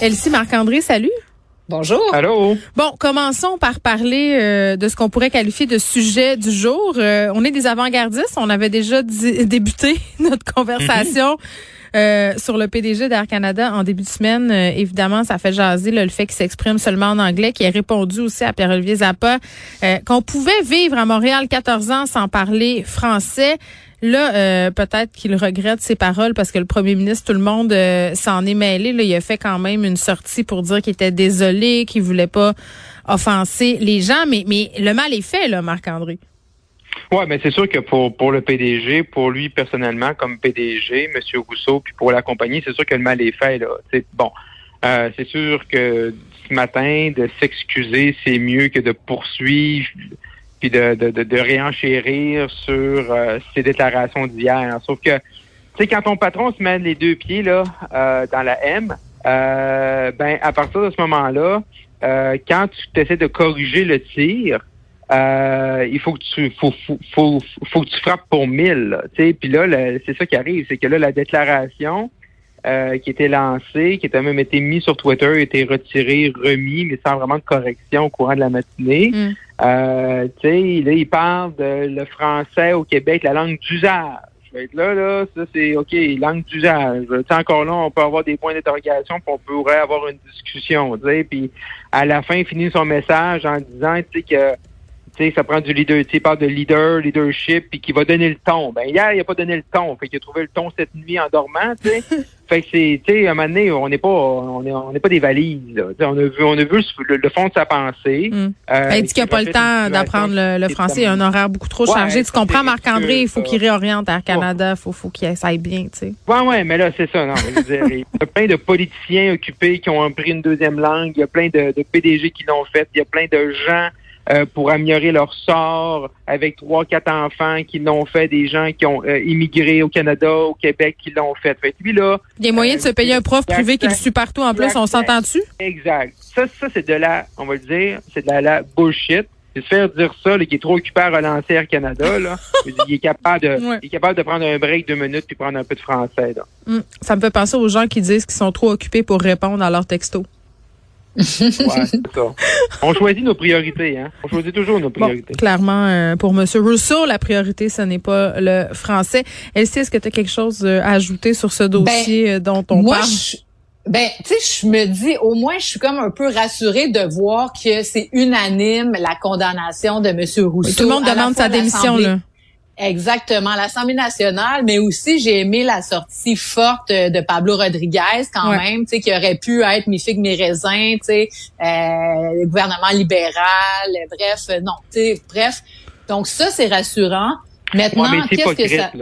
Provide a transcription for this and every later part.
Elsie Marc-André, salut. Bonjour. Allô? Bon, commençons par parler euh, de ce qu'on pourrait qualifier de sujet du jour. Euh, on est des avant-gardistes. On avait déjà débuté notre conversation. Euh, sur le PDG d'Air Canada en début de semaine, évidemment, ça fait jaser le fait qu'il s'exprime seulement en anglais, qui a répondu aussi à Pierre-Olivier Zappa qu'on pouvait vivre à Montréal 14 ans sans parler français. Là, euh, peut-être qu'il regrette ses paroles parce que le premier ministre, tout le monde euh, s'en est mêlé. Là, il a fait quand même une sortie pour dire qu'il était désolé, qu'il voulait pas offenser les gens. Mais, mais le mal est fait, là, Marc-André. Oui, mais c'est sûr que pour, pour le PDG, pour lui personnellement comme PDG, M. Rousseau, puis pour la compagnie, c'est sûr que le mal est fait. Là. C'est, bon, euh, c'est sûr que ce matin, de s'excuser, c'est mieux que de poursuivre puis de, de, de, de réenchérir sur euh, ces déclarations d'hier. Sauf que, tu sais, quand ton patron se met les deux pieds là euh, dans la M, euh, ben à partir de ce moment-là, quand tu essaies de corriger le tir, il faut que tu faut, faut, faut, faut que tu frappes pour mille. Tu sais, puis là, c'est ça qui arrive, c'est que là la déclaration euh, qui était lancé, qui a même été mis sur Twitter, a été retiré, remis, mais sans vraiment de correction au courant de la matinée. Mm. Euh, tu sais, là, il parle de le français au Québec, la langue d'usage. Là, là, ça c'est OK, langue d'usage. Encore là, on peut avoir des points d'interrogation, puis on pourrait avoir une discussion. Puis à la fin, il finit son message en disant que sais, ça prend du leader. Tu parle de leader, leadership, puis qui va donner le ton. Ben hier, il a pas donné le ton. Fait qu'il a trouvé le ton cette nuit en dormant, sais. fait que c'est, tu sais, à un moment donné, on n'est pas, on est, on pas des valises. Là. on a vu, on a vu le, fond de sa pensée. Mm. Euh, il dit qu'il n'a pas le temps d'apprendre le, français. Il a un horaire beaucoup trop chargé. Tu comprends, Marc-André, il faut qu'il réoriente Air Canada. Il faut, faut qu'il aille bien, tu sais. Ouais, ouais, mais là, c'est ça. Non, il y a plein de politiciens occupés qui ont pris une deuxième langue. Il y a plein de, de PDG qui l'ont fait. Il y a plein de gens euh, pour améliorer leur sort avec trois, quatre enfants qui l'ont fait, des gens qui ont euh, immigré au Canada, au Québec qui l'ont fait. fait lui, là, Il y a moyen de se payer un prof privé qui le suit partout en plus, on s'entend dessus? Exact. Ça, ça c'est de la, on va le dire, c'est de la, bullshit. C'est se faire dire ça, là, qui est trop occupé à relancer Air Canada, là. il est capable de, il est capable de prendre un break deux minutes puis prendre un peu de français, là. Hum, ça me fait penser aux gens qui disent qu'ils sont trop occupés pour répondre à leurs textos. On choisit nos priorités, hein. On choisit toujours nos priorités. clairement, euh, pour M. Rousseau, la priorité, ce n'est pas le français. Elsie, est-ce que tu as quelque chose euh, à ajouter sur ce dossier ben, euh, dont on moi, parle? ben, tu sais, je me dis, au moins, je suis comme un peu rassurée de voir que c'est unanime la condamnation de M. Rousseau. Tout le monde demande sa démission, là. Exactement, l'Assemblée nationale, mais aussi j'ai aimé la sortie forte de Pablo Rodriguez quand même, tu sais, qui aurait pu être mi figue mi raisin, tu sais, euh, gouvernement libéral, bref, non, tu sais, bref. Donc ça c'est rassurant. Maintenant, qu'est-ce que ça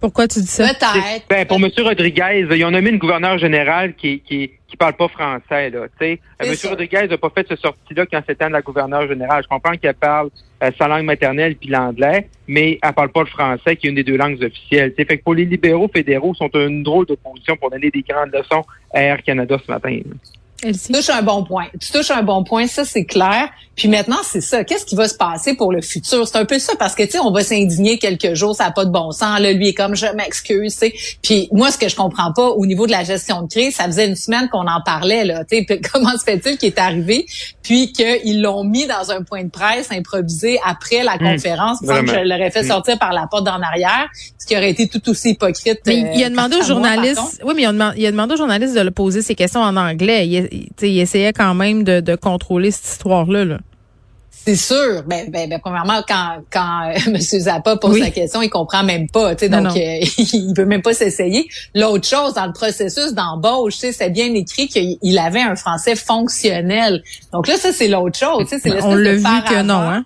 pourquoi tu dis ça? Peut-être. Ben, pour M. Rodriguez, ils ont nommé une gouverneure générale qui, qui, qui parle pas français, là, tu sais. M. Rodriguez n'a pas fait ce sortie-là quand c'était la gouverneure générale. Je comprends qu'elle parle euh, sa langue maternelle puis l'anglais, mais elle parle pas le français, qui est une des deux langues officielles. T'sais. Fait que pour les libéraux fédéraux, sont une drôle de position pour donner des grandes leçons à Air Canada ce matin. Tu touches un bon point. Tu touches un bon point, ça c'est clair. Puis maintenant, c'est ça. Qu'est-ce qui va se passer pour le futur? C'est un peu ça, parce que, tu sais, on va s'indigner quelques jours, ça n'a pas de bon sens. Là, lui est comme, je m'excuse, tu sais. Puis moi, ce que je comprends pas, au niveau de la gestion de crise, ça faisait une semaine qu'on en parlait, là. Tu sais, comment se fait-il qu'il est arrivé, puis qu'ils l'ont mis dans un point de presse improvisé après la hmm. conférence, mmh, que je l'aurais fait hmm. sortir par la porte d'en arrière, ce qui aurait été tout aussi hypocrite. Mais il a euh, demandé aux journalistes, oui, mais il a, demandé, aux journalistes de le poser ses questions en anglais. Il, il essayait quand même de, de contrôler cette histoire-là, là. C'est sûr. Ben, ben, ben, premièrement, quand, quand euh, M. Zappa pose la question, il comprend même pas. Tu sais, donc, euh, il veut même pas s'essayer. L'autre chose, dans le processus d'embauche, c'est bien écrit qu'il avait un français fonctionnel. Donc là, ça, c'est l'autre chose. C'est On l'a vu que non, hein?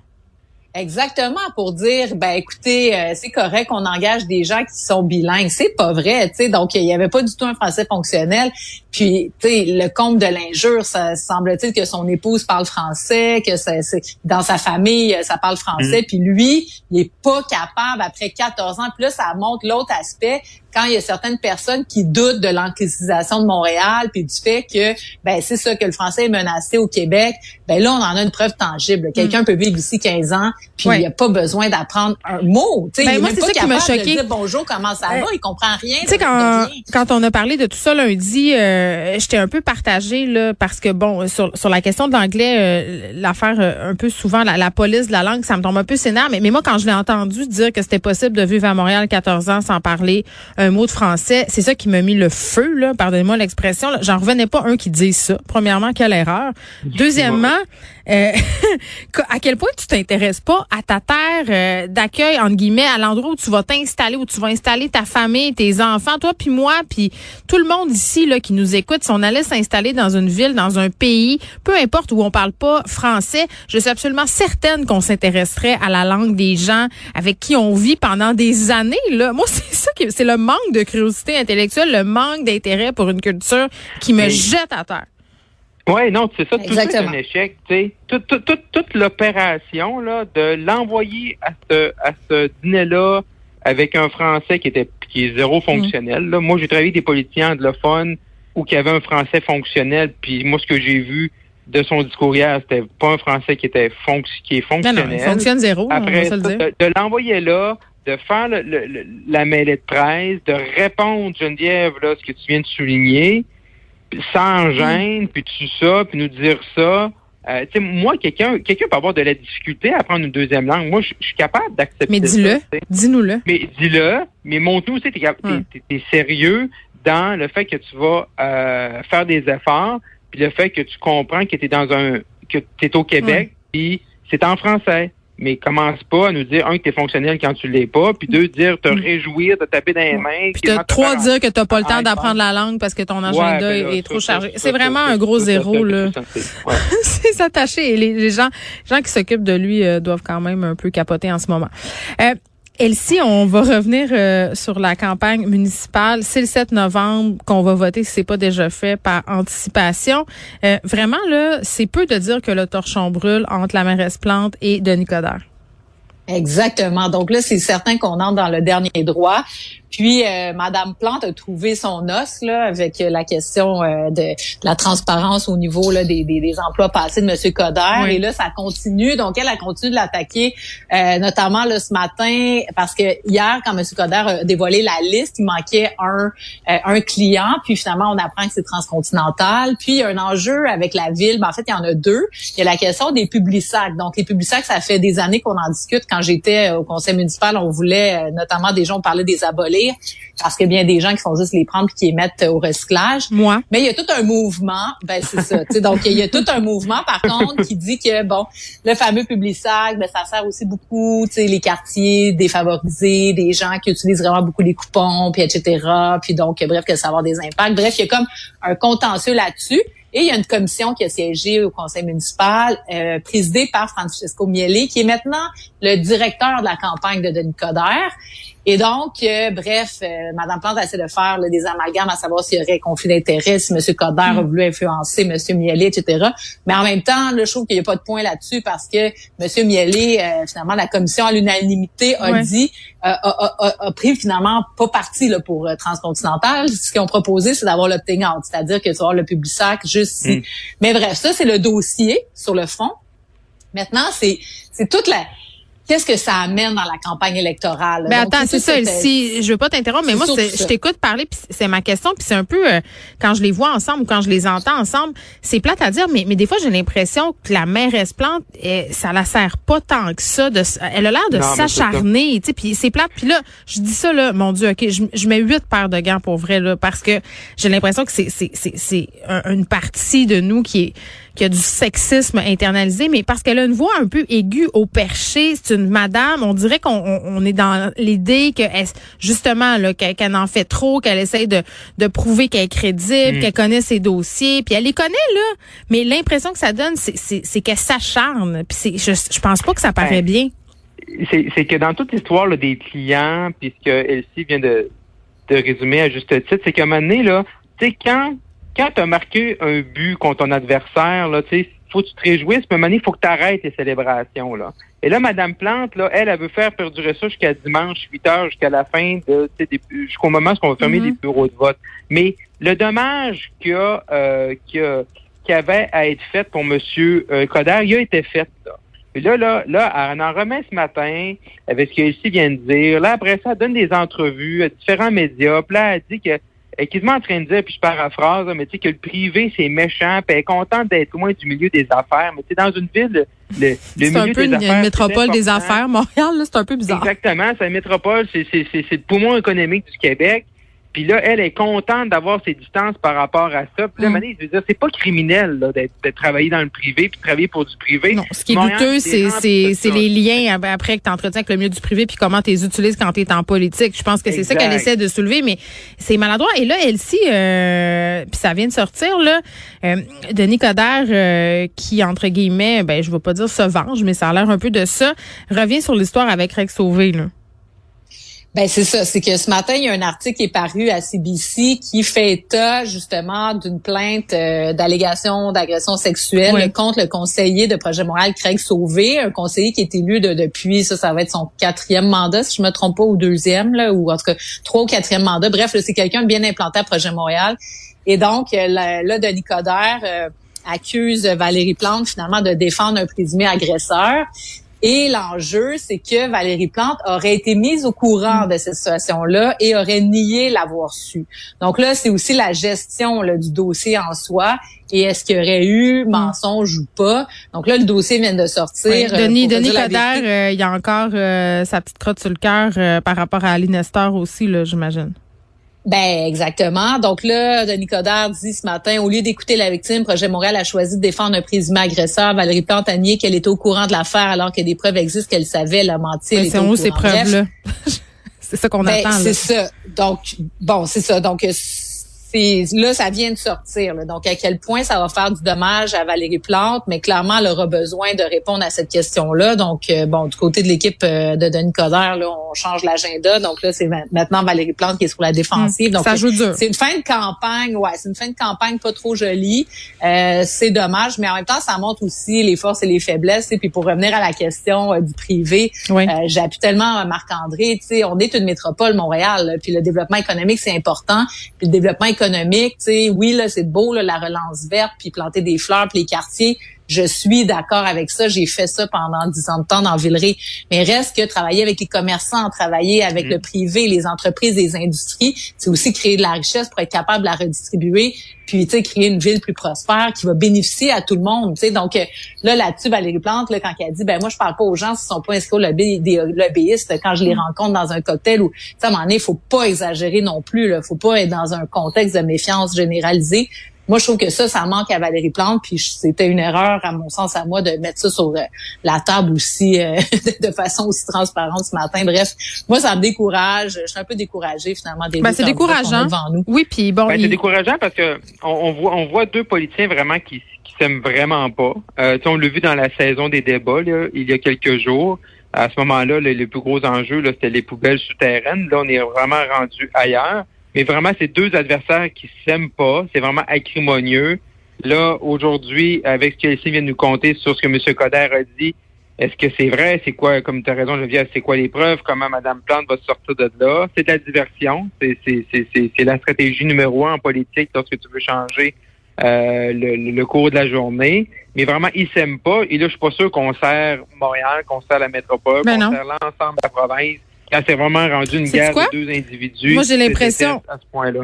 Exactement pour dire ben écoutez euh, c'est correct qu'on engage des gens qui sont bilingues. C'est pas vrai tu sais. Donc il y avait pas du tout un français fonctionnel. Puis tu sais le compte de l'injure ça semble-t-il que son épouse parle français que c'est dans sa famille ça parle français. Mm. puis lui il est pas capable après 14 ans puis là ça montre l'autre aspect quand il y a certaines personnes qui doutent de l'anglicisation de Montréal puis du fait que ben c'est ça que le français est menacé au Québec ben là on en a une preuve tangible. Quelqu'un mm. peut vivre ici 15 ans puis il n'y a pas besoin d'apprendre un mot. Ben, il moi, est c'est ça qui m'a choqué. bonjour, comment ça va, il comprend rien. Tu sais, quand, quand on a parlé de tout ça lundi, euh, j'étais un peu partagée là, parce que, bon, sur, sur la question de l'anglais, euh, l'affaire euh, un peu souvent, la, la police de la langue, ça me tombe un peu sénère. Mais, mais moi, quand je l'ai entendu dire que c'était possible de vivre à Montréal 14 ans sans parler un mot de français, c'est ça qui m'a mis le feu, là, pardonnez-moi l'expression. là. J'en revenais pas un qui dise ça. Premièrement, quelle erreur. Deuxièmement, euh, à quel point tu t'intéresses pas à ta terre euh, d'accueil entre guillemets à l'endroit où tu vas t'installer où tu vas installer ta famille tes enfants toi puis moi puis tout le monde ici là qui nous écoute si on allait s'installer dans une ville dans un pays peu importe où on parle pas français je suis absolument certaine qu'on s'intéresserait à la langue des gens avec qui on vit pendant des années là. Moi c'est ça qui c'est le manque de curiosité intellectuelle le manque d'intérêt pour une culture qui me jette à terre Oui, non, c'est ça, tout c'est un échec. tu sais. Toute, toute, toute, toute l'opération là, de l'envoyer à ce, à ce dîner-là avec un Français qui était qui est zéro fonctionnel. Là. Moi, j'ai travaillé avec des politiciens anglophones où qui avait un Français fonctionnel, puis moi, ce que j'ai vu de son discours hier, c'était pas un Français qui était fonc qui est non non fonctionnel. il fonctionne zéro on Après va se le ça, dire de, de l'envoyer là, de faire le- le- le- la mêlée de presse, de répondre, Geneviève, là, ce que tu viens de souligner, sans Mm. gêne, puis tout ça, puis nous dire ça. Euh, tu sais, moi, quelqu'un quelqu'un peut avoir de la difficulté à apprendre une deuxième langue. Moi, je suis capable d'accepter mais dis-le dis-nous-le Mais dis-le, mais montre-nous aussi, t'es t'es- t'es- t'es sérieux dans le fait que tu vas euh, faire des efforts, puis le fait que tu comprends que tu es dans un que tu es au Québec, puis c'est en français. Mais commence pas à nous dire, un, que tu es fonctionnel quand tu l'es pas, puis deux, dire te Mm. réjouir, de taper dans les mains. Puis te trois dire que t'as pas le temps Ah, d'apprendre la langue parce que ton Ouais, agenda ben là, est ça, trop ça, chargé. C'est vraiment ça, un gros zéro là. ouais. C'est s'attacher et les, les gens, les gens qui s'occupent de lui euh, doivent quand même un peu capoter en ce moment. Euh, Elsie, on va revenir euh, sur la campagne municipale. C'est le 7 novembre qu'on va voter si c'est pas déjà fait par anticipation. Euh, vraiment là, c'est peu de dire que le torchon brûle entre la mairesse Plante et Denis Coderre. Exactement. Donc là, c'est certain qu'on entre dans le dernier droit. Puis, euh, Madame Plante a trouvé son os là avec la question euh, de, de la transparence au niveau là, des, des, des emplois passés de Monsieur Coder. Oui. Et là, ça continue. Donc, elle a continué de l'attaquer, euh, notamment là, ce matin, parce que hier, quand Monsieur Coder a dévoilé la liste, il manquait un, euh, un client. Puis finalement, on apprend que c'est transcontinental. Puis, il y a un enjeu avec la ville. Ben, en fait, il y en a deux. Il y a la question des publisacs. Donc, les publisacs, ça fait des années qu'on en discute. Quand j'étais au conseil municipal, on voulait, euh, notamment des gens, on parlait des abolir parce qu'il y a bien des gens qui font juste les prendre puis qui les mettent au recyclage. Moi, Mais il y a tout un mouvement, ben c'est ça. donc il y a tout un mouvement par contre qui dit que bon, le fameux publisac, ben ça sert aussi beaucoup, tu sais, les quartiers défavorisés, des gens qui utilisent vraiment beaucoup les coupons, puis etc. Puis donc bref que ça va avoir des impacts. Bref, il y a comme un contentieux là-dessus. Et il y a une commission qui a siégé au conseil municipal, euh, présidée par Francesco Miele, qui est maintenant le directeur de la campagne de Denis Coderre. Et donc, euh, bref, euh, Madame Plante essaie de faire là, des amalgames à savoir s'il y aurait conflit d'intérêt, si M. Coderre a voulu influencer M. Miele, etc. Mais en même temps, là, je trouve qu'il n'y a pas de point là-dessus parce que M. Miele, euh, finalement, la commission à l'unanimité a Ouais. dit, euh, a, a- a- pris finalement pas parti là, pour euh, Transcontinental. Ce qu'ils ont proposé, c'est d'avoir l'opting out, c'est-à-dire que tu vas avoir le public sac juste ici. Mm. Mais bref, ça, c'est le dossier sur le fond. Maintenant, c'est c'est toute la qu'est-ce que ça amène dans la campagne électorale. Ben Donc, attends, c'est ça. Si je veux pas t'interrompre, mais moi, je t'écoute parler, puis c'est ma question, puis c'est un peu euh, quand je les vois ensemble ou quand je les entends ensemble, c'est plate à dire, mais mais des fois j'ai l'impression que la mairesse Plante, eh, ça la sert pas tant que ça. De, elle a l'air de mais s'acharner, tu sais, puis c'est plate. Puis là, je dis ça là, mon Dieu, ok, je, je mets huit paires de gants pour vrai là, parce que j'ai l'impression que c'est c'est c'est c'est un- une partie de nous qui est qui a du sexisme internalisé, mais parce qu'elle a une voix un peu aiguë au perché. C'est une madame. On dirait qu'on on, on est dans l'idée que elle- justement là qu'elle qu'elle en fait trop, qu'elle essaye de de prouver qu'elle est crédible, Mm. qu'elle connaît ses dossiers, puis elle les connaît là. Mais l'impression que ça donne, c'est qu'elle s'acharne. Puis je je pense pas que ça paraît bien. c'est que dans toute l'histoire des clients, puis ce que Elsie vient de, de résumer à juste titre, c'est qu'à un moment donné, là, tu sais, quand, quand tu as marqué un but contre ton adversaire, là, tu sais, faut que tu te réjouisses, puis à un moment donné, il faut que tu arrêtes les célébrations. Là. Et là, Madame Plante, là, elle, elle veut faire perdurer ça jusqu'à dimanche, 8 heures, jusqu'à la fin de jusqu'au moment où on va fermer Mhm. les bureaux de vote. Mais le dommage qu'il y a, euh, y avait à être fait pour M. Coder, il a été fait. Là. Puis là, là, là, elle en remet ce matin avec ce qu'Elsie vient de dire. Là, après ça, elle donne des entrevues à différents médias. Puis là, elle dit que quasiment en train de dire, puis je paraphrase, mais tu sais que le privé, c'est méchant, puis elle est contente d'être loin du milieu des affaires. Mais tu sais, dans une ville, le, le C'est un peu une, métropole des affaires. Montréal, là, c'est un peu bizarre. Exactement, c'est une métropole, c'est le poumon économique du Québec. Puis là, elle est contente d'avoir ses distances par rapport à ça. Puis là, mm. je veux dire, c'est pas criminel d'être travailler dans le privé puis travailler pour du privé. Non, ce qui est douteux, c'est les liens après que tu entretiens avec le milieu du privé puis comment tu les utilises quand tu es en politique. Je pense que c'est ça qu'elle essaie de soulever, mais c'est maladroit. Et là, Elsie, euh, puis ça vient de sortir, là, euh, Denis Coderre, euh, qui, entre guillemets, ben je veux pas dire se venge, mais ça a l'air un peu de ça, revient sur l'histoire avec Rex Sauvé, là. Ben c'est ça, c'est que ce matin il y a un article qui est paru à CBC qui fait état justement d'une plainte euh, d'allégation d'agression sexuelle contre le conseiller de projet moral Craig Sauvé, un conseiller qui est élu de, depuis ça, ça va être son quatrième mandat si je me trompe pas ou deuxième là, ou en tout cas trois ou quatrième mandat. Bref, c'est quelqu'un bien implanté à projet Montréal. Et donc euh, là, Denis Coderre euh, accuse Valérie Plante finalement de défendre un présumé agresseur. Et l'enjeu, c'est que Valérie Plante aurait été mise au courant de cette situation-là et aurait nié l'avoir su. Donc là, c'est aussi la gestion là, du dossier en soi. Et est-ce qu'il y aurait eu mensonge ou pas? Donc là, le dossier vient de sortir. Euh, Denis, Denis Coderre, euh, il y a encore euh, sa petite crotte sur le cœur par rapport à Ali Nestor aussi, là, j'imagine. Ben exactement. Donc là, Denis Coderre dit ce matin, au lieu d'écouter la victime, Projet Montréal a choisi de défendre un présumé agresseur. Valérie Plante a nié qu'elle était au courant de l'affaire alors que des preuves existent qu'elle savait, elle a menti. c'est où ces preuves-là? c'est ça qu'on ben, attend. C'est ça. Donc, bon, c'est ça. Donc, là, ça vient de sortir. Donc, à quel point ça va faire du dommage à Valérie Plante, mais clairement, elle aura besoin de répondre à cette question-là. Donc, euh, bon, du côté de l'équipe euh, de Denis Coderre, là, on change l'agenda. Donc là, c'est maintenant Valérie Plante qui est sur la défensive. Hum, donc, ça joue dur. C'est une fin de campagne, ouais, c'est une fin de campagne pas trop jolie. Euh, c'est dommage, mais en même temps, ça montre aussi les forces et les faiblesses. Et puis pour revenir à la question du privé, j'appuie tellement Marc-André. Tu sais, on est une métropole, Montréal, puis le développement économique c'est important. Puis le développement économique économique, tu sais, oui là c'est beau la relance verte puis planter des fleurs puis les quartiers, je suis d'accord avec ça, j'ai fait ça pendant dix ans de temps dans Villeray, mais reste que travailler avec les commerçants, travailler avec le mm. privé, les entreprises, les industries, c'est aussi créer de la richesse pour être capable de la redistribuer puis tu sais créer une ville plus prospère qui va bénéficier à tout le monde tu sais. Donc euh, là là-dessus Valérie Plante là quand elle dit ben moi je parle pas aux gens qui sont pas inscrits au lobby des lobbyistes quand je les mm. rencontre dans un cocktail ou tu sais à un moment donné faut pas exagérer non plus là. Faut pas être dans un contexte de méfiance généralisée moi, je trouve que ça, ça manque à Valérie Plante, puis c'était une erreur, à mon sens, à moi, de mettre ça sur euh, la table aussi euh, de façon aussi transparente ce matin. Bref, moi, ça me décourage. Je suis un peu découragée, finalement, des ben, c'est décourageant. Devant nous. Oui, puis bon. Ben, C'est décourageant parce que on, voit, on voit deux politiciens vraiment qui, qui s'aiment vraiment pas. Euh, on l'a vu dans la saison des débats, là, il y a quelques jours. À ce moment-là, le, plus gros enjeu, c'était les poubelles souterraines. Là, on est vraiment rendu ailleurs. Mais vraiment, c'est deux adversaires qui s'aiment pas. C'est vraiment acrimonieux. Là, aujourd'hui, avec ce qu'Elsie vient de nous compter sur ce que M. Coder a dit, est-ce que c'est vrai? C'est quoi, comme tu as raison, Geneviève, c'est quoi les preuves? Comment Mme Plante va sortir de là? C'est de la diversion. C'est la stratégie numéro un en politique lorsque tu veux changer euh, le, cours de la journée. Mais vraiment, ils s'aiment pas. Et là, je suis pas sûr qu'on sert Montréal, qu'on sert la métropole, ben qu'on sert l'ensemble de la province c'est vraiment rendu une guerre de deux individus. Moi, j'ai l'impression,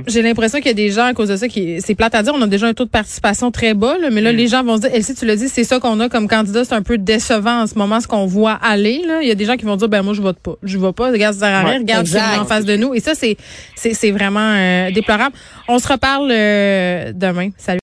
j'ai l'impression qu'il y a des gens à cause de ça qui, c'est plate à dire, on a déjà un taux de participation très bas, mais là, mm. les gens vont se dire, si tu le dis, c'est ça qu'on a comme candidat, c'est un peu décevant en ce moment, ce qu'on voit aller, là. Il y a des gens qui vont dire, ben, moi, je vote pas. Je vote pas. Regarde, ça ouais, regarde ce en face de nous. Et ça, c'est, c'est, vraiment euh, déplorable. On se reparle euh, demain. Salut.